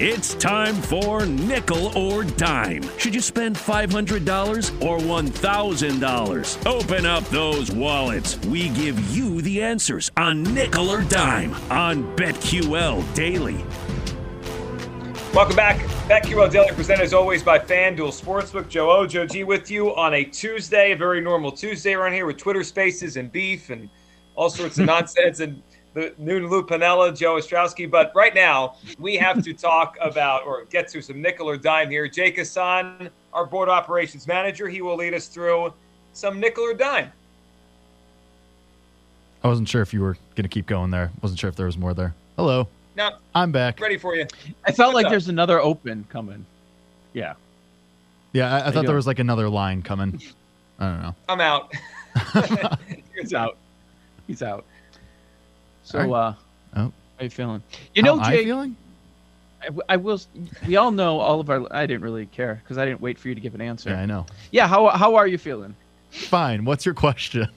It's time for Nickel or Dime. Should you spend $500 or $1,000? Open up those wallets. We give you the answers on Nickel or Dime on BetQL Daily. Welcome back. BetQL Daily presented as always by FanDuel Sportsbook. Joe O, Joe G with you on a Tuesday, a very normal Tuesday around here with Twitter spaces and beef and all sorts of nonsense. And the new Lou Piniella, Joe Ostrowski. But right now, we have to talk about or get to some nickel or dime here. Jake Hassan, our board operations manager, he will lead us through some nickel or dime. I wasn't sure if you were going to keep going there. Wasn't sure if there was more there. Hello. No, I'm back. Ready for you. I felt What's like up? there's another open coming. Yeah. Yeah, I, I thought there was like another line coming. I don't know. I'm out. He's out. He's out. So, right. uh, oh. how are you feeling? You know, how Jake. feeling? I, I, will. We all know all of our. I didn't really care because I didn't wait for you to give an answer. Yeah, I know. Yeah. How how are you feeling? Fine. What's your question?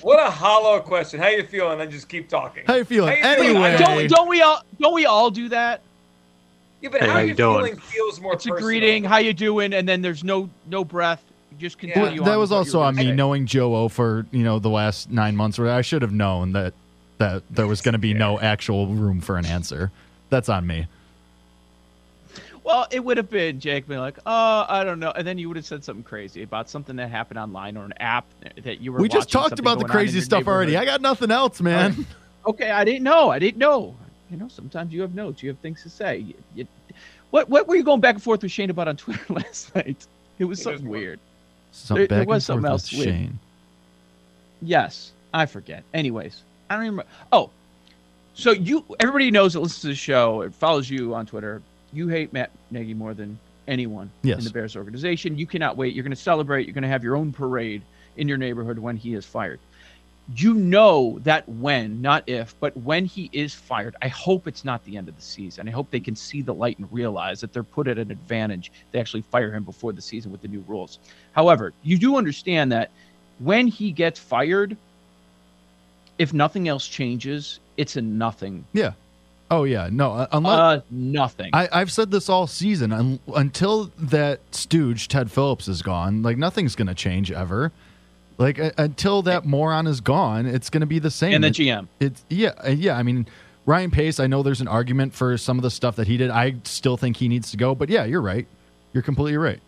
What a hollow question. How you feeling? And just keep talking. How you feeling? How you anyway, feeling? Don't, don't we all don't we all do that? Yeah, but hey, how, how you doing? feeling feels more. It's personal. a greeting. How you doing? And then there's no no breath. Just continue. Yeah. that was also on me knowing Joe O for you know the last nine months. Where I should have known that that there was going to be no actual room for an answer. That's on me. Well, it would have been Jake being like, "Oh, I don't know," and then you would have said something crazy about something that happened online or an app that you were. We just talked about the crazy stuff already. I got nothing else, man. okay, I didn't know. I didn't know. You know, sometimes you have notes. You have things to say. You, you, what what were you going back and forth with Shane about on Twitter last night? It was something weird. Some there, there was something else. Shane. Yes, I forget. Anyways, I don't remember. Oh, so you everybody knows that listens to the show. It follows you on Twitter. You hate Matt Nagy more than anyone yes. in the Bears organization. You cannot wait. You're going to celebrate. You're going to have your own parade in your neighborhood when he is fired. You know that when, not if, but when he is fired, I hope it's not the end of the season. I hope they can see the light and realize that they're put at an advantage. They actually fire him before the season with the new rules. However, you do understand that when he gets fired, if nothing else changes, it's a nothing. Yeah. Oh yeah, no. Uh, unless, uh, nothing. I, have said this all season. Un, until that stooge Ted Phillips is gone, like nothing's going to change ever. Like uh, until that moron is gone, it's going to be the same. And the it, GM. It's yeah, uh, yeah. I mean, Ryan Pace. I know there's an argument for some of the stuff that he did. I still think he needs to go. But yeah, you're right. You're completely right.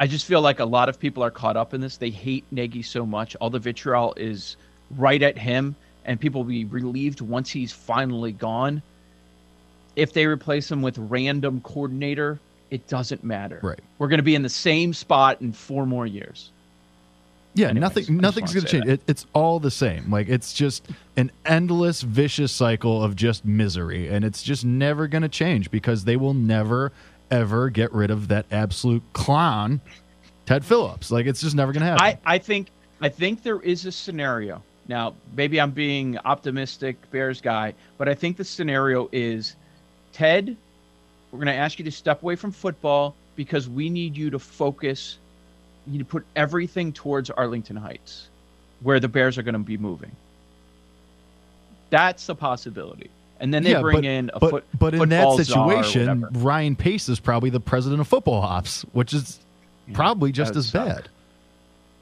I just feel like a lot of people are caught up in this. They hate Nagy so much. All the vitriol is right at him, and people will be relieved once he's finally gone. If they replace him with random coordinator, it doesn't matter. Right. We're going to be in the same spot in four more years. Yeah, Anyways, nothing. Nothing's going to change. It, it's all the same. Like it's just an endless, vicious cycle of just misery, and it's just never going to change because they will never, ever get rid of that absolute clown, Ted Phillips. Like it's just never going to happen. I, I think. I think there is a scenario now, maybe I'm being optimistic Bears guy, but I think the scenario is Ted, we're going to ask you to step away from football because we need you to focus, you need to put everything towards Arlington Heights, where the Bears are going to be moving. That's a possibility. And then they yeah, bring but, in a but, foot. But in that situation, Ryan Pace is probably the president of football ops, which is yeah, probably just as suck. bad.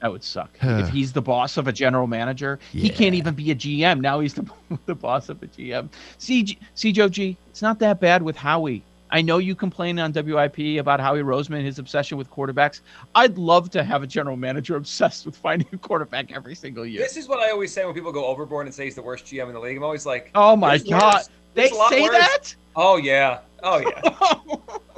That would suck. if he's the boss of a general manager, yeah. he can't even be a GM. Now he's the, the boss of a GM. See, see, Joe G, it's not that bad with Howie. I know you complain on WIP about Howie Roseman, his obsession with quarterbacks. I'd love to have a general manager obsessed with finding a quarterback every single year. This is what I always say when people go overboard and say he's the worst GM in the league. I'm always like, oh my god, they say worse. that. Oh yeah. Oh yeah.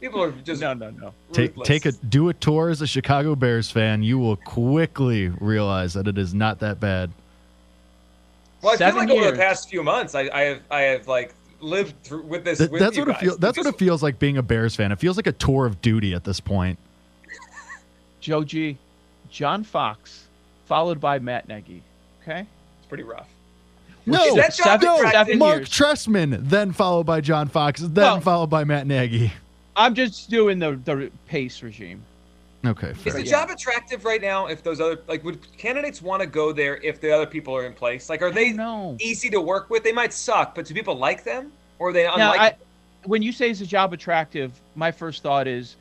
People are just no, no, no. Take ruthless. take a do a tour as a Chicago Bears fan. You will quickly realize that it is not that bad. Well, I feel Seven like over the past few months, I, I have I have like lived through with this. Th- with that's you what it feels. That's what it feels like being a Bears fan. It feels like a tour of duty at this point. Joe G, John Fox, followed by Matt Nagy. Okay. It's pretty rough. No, Is that no, attractive? Mark years. Trestman, then followed by John Fox, then Well- followed by Matt Nagy. I'm just doing the the pace regime. Okay, Is the job attractive right now? If those other like, would candidates want to go there if the other people are in place? Like, are they easy to work with? They might suck, but do people like them, or are they Now, unlike? I, when you say is the job attractive, my first thought is,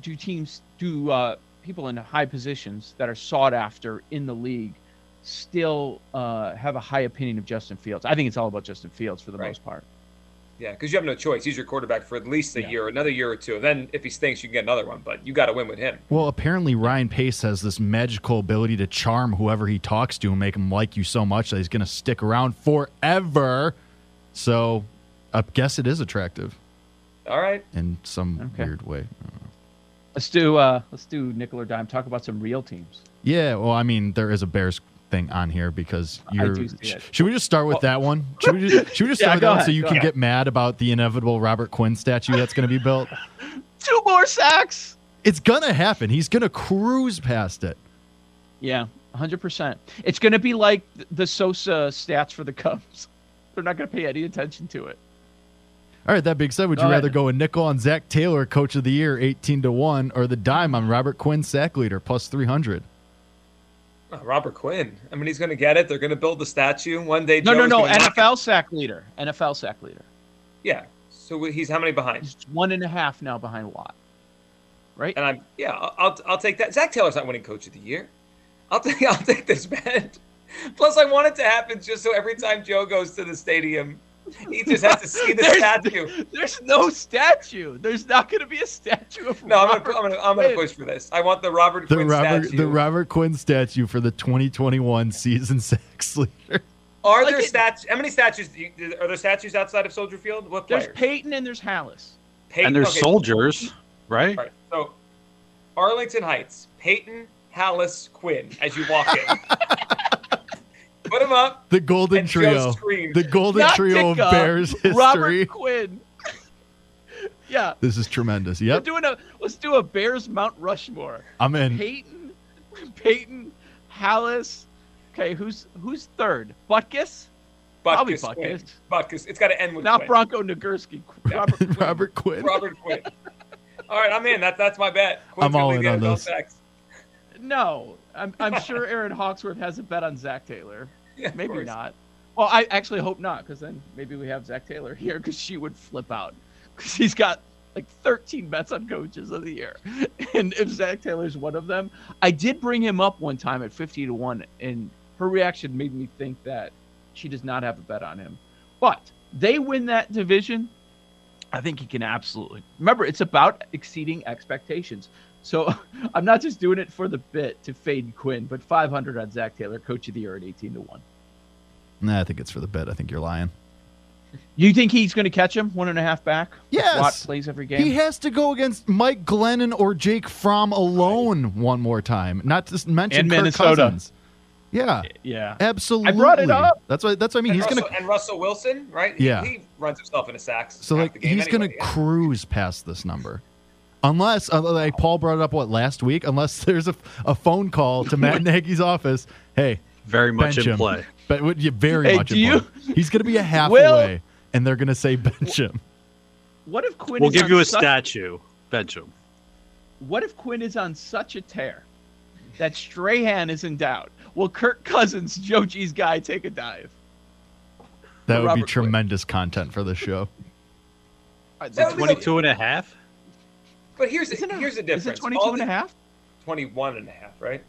do teams, do uh, people in high positions that are sought after in the league still uh, have a high opinion of Justin Fields? I think it's all about Justin Fields for the Right. most part. Yeah, because you have no choice. He's your quarterback for at least a Yeah. year, another year or two. Then if he stinks, you can get another one. But you got to win with him. Well, apparently Ryan Pace has this magical ability to charm whoever he talks to and make him like you so much that he's going to stick around forever. So, I guess it is attractive All right. in some Okay. weird way. Let's do uh, let's do nickel or dime. Talk about some real teams. Yeah, well, I mean, there is a Bears thing on here because you're. sh- should we just start with that one? Should we just, should we just Yeah, start with go that one so you can ahead. get mad about the inevitable Robert Quinn statue that's going to be built? Two more sacks. It's gonna happen. He's gonna cruise past it. Yeah, 100%. It's going to be like the Sosa stats for the Cubs. They're not going to pay any attention to it. All right. That being said, would you Go rather ahead. go a nickel on Zac Taylor, Coach of the Year, eighteen to one, or the dime on Robert Quinn, sack leader, plus three hundred? Oh, Robert Quinn. I mean, he's going to get it. They're going to build the statue one day. No, Joe no, no. gonna knock it- NFL sack leader. NFL sack leader. Yeah. So he's how many behind? He's one and a half now behind Watt. Right? And I'm yeah, I'll I'll, I'll take that. Zac Taylor's not winning Coach of the Year. I'll take I'll take this bet. Plus, I want it to happen just so every time Joe goes to the stadium, he just has to see the There's- statue. There's no statue. There's not going to be a statue of No, I'm gonna, I'm gonna I'm gonna push for this. I want the Robert The Quinn Robert statue. the Robert Quinn statue for the twenty twenty one season sacks leader. are Like there it- statues? How many statues? do you- Are there statues outside of Soldier Field? What There's? Payton and there's Halas. Payton- and there's okay, soldiers, right? All right, so Arlington Heights, Payton, Halas, Quinn, as you walk in. Put him up. The golden And trio. screamed. The golden Not trio of uh, Bears history. Robert Quinn. yeah. This is tremendous. We're Yep. doing a let's do a Bears Mount Rushmore. I'm in. Payton, Payton, Halas. Okay, who's who's third? Butkus? Probably Butkus, Quinn. Butkus. Butkus. It's got to end with Not Quinn. Bronco Nagurski. Yeah. Robert Quinn. Robert Quinn. Robert Quinn. All right, I'm in. That, that's my bet. Quinn's I'm gonna all in on NFL this. sacks. No, I'm, I'm sure Erin Hawksworth has a bet on Zac Taylor. Yeah, Maybe course. not. Well, I actually hope not, because then maybe we have Zac Taylor here, because she would flip out, because he's got like 13 bets on coaches of the year, and if Zac Taylor's one of them, I did bring him up one time at 50 to one, and her reaction made me think that she does not have a bet on him. But they win that division. I think he can absolutely. Remember, it's about exceeding expectations. So I'm not just doing it for the bit to fade Quinn, but 500 on Zac Taylor, coach of the year at 18 to 1. Nah, I think it's for the bet. I think you're lying. You think he's going to catch him one and a half back? Yes. Watt plays every game. He has to go against Mike Glennon or Jake Fromm alone one more time. Not to mention And Kirk Minnesota. Cousins. Yeah, yeah. absolutely. I brought it up. That's why. That's what I mean. And He's Russell, gonna. and Russell Wilson, right? Yeah. He, runs himself into sacks. So like he's anyway, gonna yeah. cruise past this number, unless uh, like Paul brought it up what last week. Unless there's a, a phone call to Matt Nagy's office. Hey, Very much bench in him. play. But would you very Hey, much do in you- play. He's gonna be a half Will- away, and they're gonna say bench him. What if Quinn We'll is give on you a such, statue. Bench him. What if Quinn is on such a tear that Strahan is in doubt? Will Kirk Cousins, Joe G's guy, take a dive? That would be Robert Quinn. tremendous content for the show. That would be 22 and a half? But here's Isn't it- here's the Is difference. it 22 All and a half? 21 and a half, right?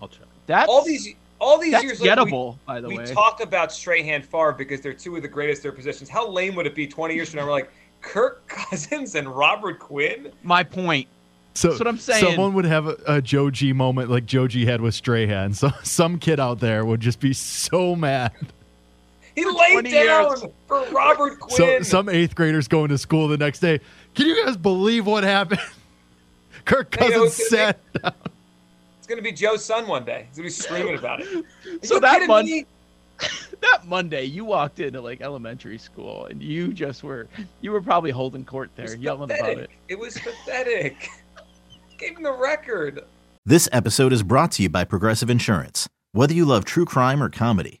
I'll check. That's All these all these that's years later, we- gettable, by the we way. talk about Strahan Favre because they're two of the greatest their positions. How lame would it be 20 years from now? We're like Kirk Cousins and Robert Quinn. My point. So That's what I'm saying. Someone would have a, a Joe G moment like Joe G had with Strahan. So some kid out there would just be so mad. He laid down years. for Robert So, Quinn. some eighth graders going to school the next day. Can you guys believe what happened? Kirk Hey, you know, Cousins it's sat. it's going to be Joe's son one day. He's going to be screaming about it. Are So you that kidding Mon- me? that Monday, you walked into like elementary school, and you just were you were probably holding court there, yelling pathetic. about it. It was pathetic. Gave him the record. This episode is brought to you by Progressive Insurance. Whether you love true crime or comedy,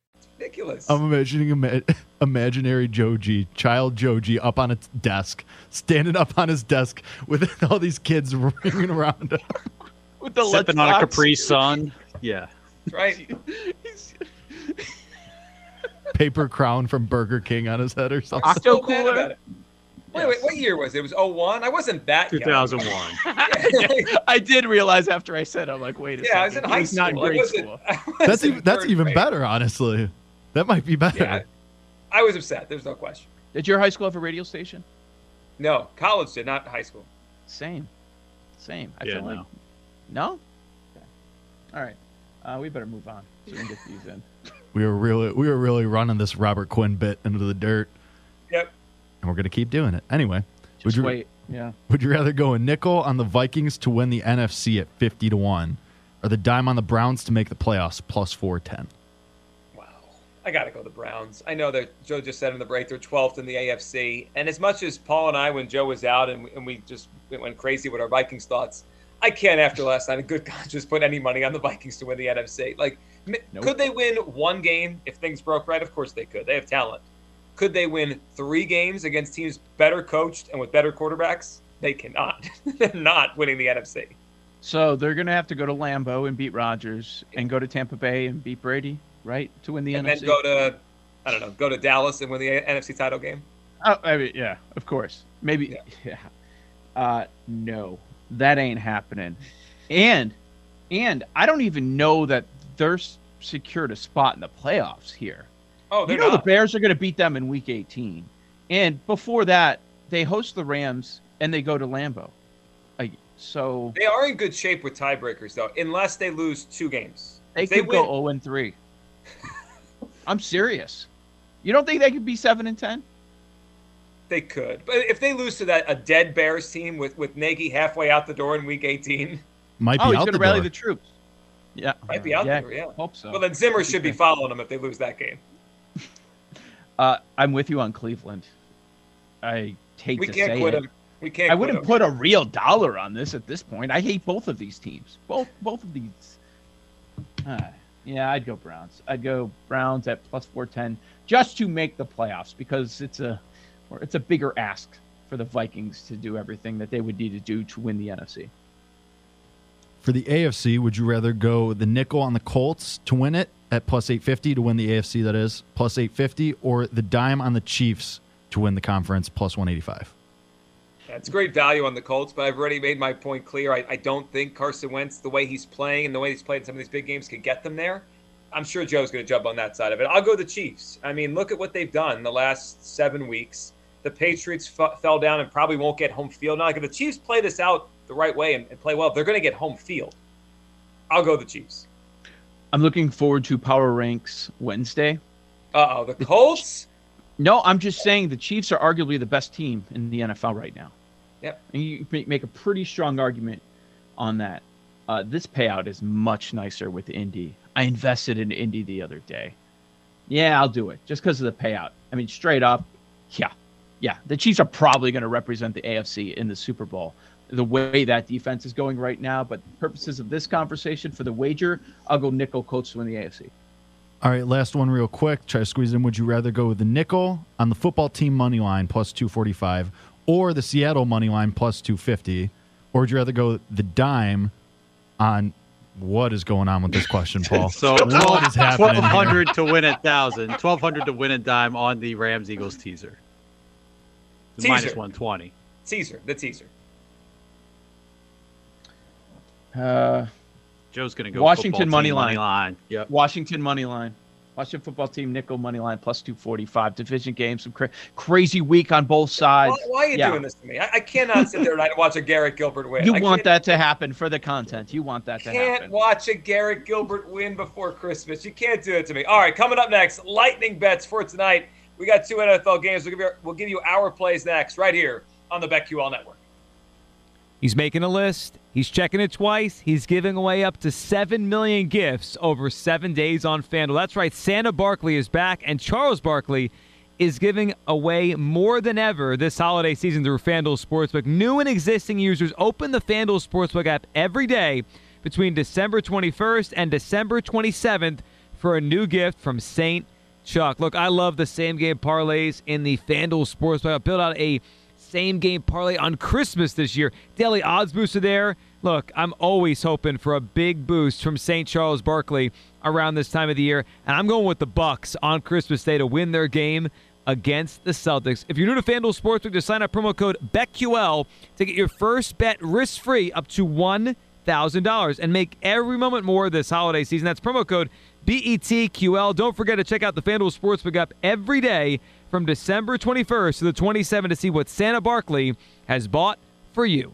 Ridiculous. I'm imagining ima- imaginary Joji, child Joji, up on a t- desk, standing up on his desk with all these kids ringing around him. With the Sipping on a lunchbox. Capri Sun. Yeah. That's right. Paper crown from Burger King on his head or something. I'm so Octo mad cooler? about it. Wait, wait, what year was it? It was 01? I wasn't that young. 2001. I did realize after I said, I'm like, wait a Yeah, I was in high was school. not in grade school. That's even that's even grade. better, honestly. That might be better. Yeah, I, I was upset. There's no question. Did your high school have a radio station? No, college did, not high school. Same. Same. I Yeah, feel like no. no. Okay. All right. Uh, we better move on so we can get these in. We were really we were really running this Robert Quinn bit into the dirt, Yep. and we're gonna keep doing it anyway. Would Just you wait. Yeah. would you rather go a nickel on the Vikings to win the NFC at fifty to one, or the dime on the Browns to make the playoffs plus four ten? I got to go the Browns. I know that Joe just said in the break they're 12th in the AFC. And as much as Paul and I, when Joe was out and, and we just went crazy with our Vikings thoughts, I can't, after last night, in good conscience, put any money on the Vikings to win the NFC. Like, Nope. could they win one game if things broke right? Of course they could. They have talent. Could they win three games against teams better coached and with better quarterbacks? They cannot. They're not winning the NFC. So they're gonna have to go to Lambeau and beat Rodgers, and go to Tampa Bay and beat Brady, right, to win the and NFC. And then go to, I don't know, go to Dallas and win the NFC title game. Oh, I mean, yeah, of course. Maybe. Yeah. Uh, no, that ain't happening. And, and I don't even know that they're secured a spot in the playoffs here. Oh, You know not. the Bears are going to beat them in Week 18, and before that, they host the Rams and they go to Lambeau. Like, so They are in good shape with tiebreakers, though, unless they lose two games. they If could win, go 0 and 3. I'm serious. You don't think they could be 7 and 10? They could, but if they lose to that a dead Bears team with with Nagy halfway out the door in Week 18, Might be Oh, he's out going to rally door. the troops. Yeah, might be out yeah, there. Yeah. Hope so. Well, then Zimmer should be following them if they lose that game. Uh, I'm with you on Cleveland. I hate We to can't say quit it. him. We can't. I wouldn't him. put a real dollar on this at this point. I hate both of these teams. Both both of these. Uh, yeah, I'd go Browns. I'd go Browns at plus four ten just to make the playoffs because it's a it's a bigger ask for the Vikings to do everything that they would need to do to win the NFC. For the AFC, would you rather go the nickel on the Colts to win it at plus 850 to win the AFC, that is, plus 850, or the dime on the Chiefs to win the conference, plus 185? It's great value on the Colts, but I've already made my point clear. I, I don't think Carson Wentz, the way he's playing and the way he's played in some of these big games, could get them there. I'm sure Joe's going to jump on that side of it. I'll go the Chiefs. I mean, look at what they've done the last seven weeks. the Patriots f- fell down and probably won't get home field. Now, like if the Chiefs play this out the right way and, and play well, they're going to get home field. I'll go the Chiefs. I'm looking forward to Power Ranks Wednesday. Uh oh, the Colts. No, I'm just saying the Chiefs are arguably the best team in the NFL right now. Yep. And you make a pretty strong argument on that. Uh, this payout is much nicer with Indy. I invested in Indy the other day. Yeah, I'll do it just because of the payout. I mean, straight up, yeah, yeah. The Chiefs are probably going to represent the AFC in the Super Bowl. The way that defense is going right now, but purposes of this conversation for the wager, I'll go nickel Colts to win the AFC. All right, last one real quick. Try to squeeze in. Would you rather go with the nickel on the football team money line plus 245 or the Seattle money line plus 250? Or would you rather go the dime on what is going on with this question, Paul? so what is happening? Twelve hundred to win a thousand. Twelve hundred to win a dime on the Rams Eagles teaser. Teaser. Minus one twenty. Teaser. The teaser. Uh, Joe's gonna go Washington football money team line. line. Yep. Washington money line. Washington football team nickel money line plus 245. Division games, some cra- crazy week on both sides. Why, why are you Yeah. doing this to me? I, I cannot sit there tonight and watch a Garrett Gilbert win. You I want that to happen for the content. You want that to happen. You can't watch a Garrett Gilbert win before Christmas. You can't do it to me. All right, coming up next, lightning bets for tonight. We got two NFL games. We'll give you, we'll give you our plays next, right here on the BetQL Network. He's making a list. He's checking it twice. He's giving away up to 7 million gifts over seven days on FanDuel. That's right. Santa Barkley is back, and Charles Barkley is giving away more than ever this holiday season through FanDuel Sportsbook. New and existing users open the FanDuel Sportsbook app every day between December 21st and December 27th for a new gift from St. Chuck. Look, I love the same game parlays in the FanDuel Sportsbook. I built out a same game parlay on Christmas this year. Daily odds booster there. Look, I'm always hoping for a big boost from St. Charles Barkley around this time of the year, and I'm going with the Bucks on Christmas Day to win their game against the Celtics. If you're new to FanDuel Sportsbook, just sign up promo code BETQL to get your first bet risk-free up to $1,000 and make every moment more this holiday season. That's promo code BETQL. Don't forget to check out the FanDuel Sportsbook app every day from December 21st to the 27th to see what Santa Barkley has bought for you.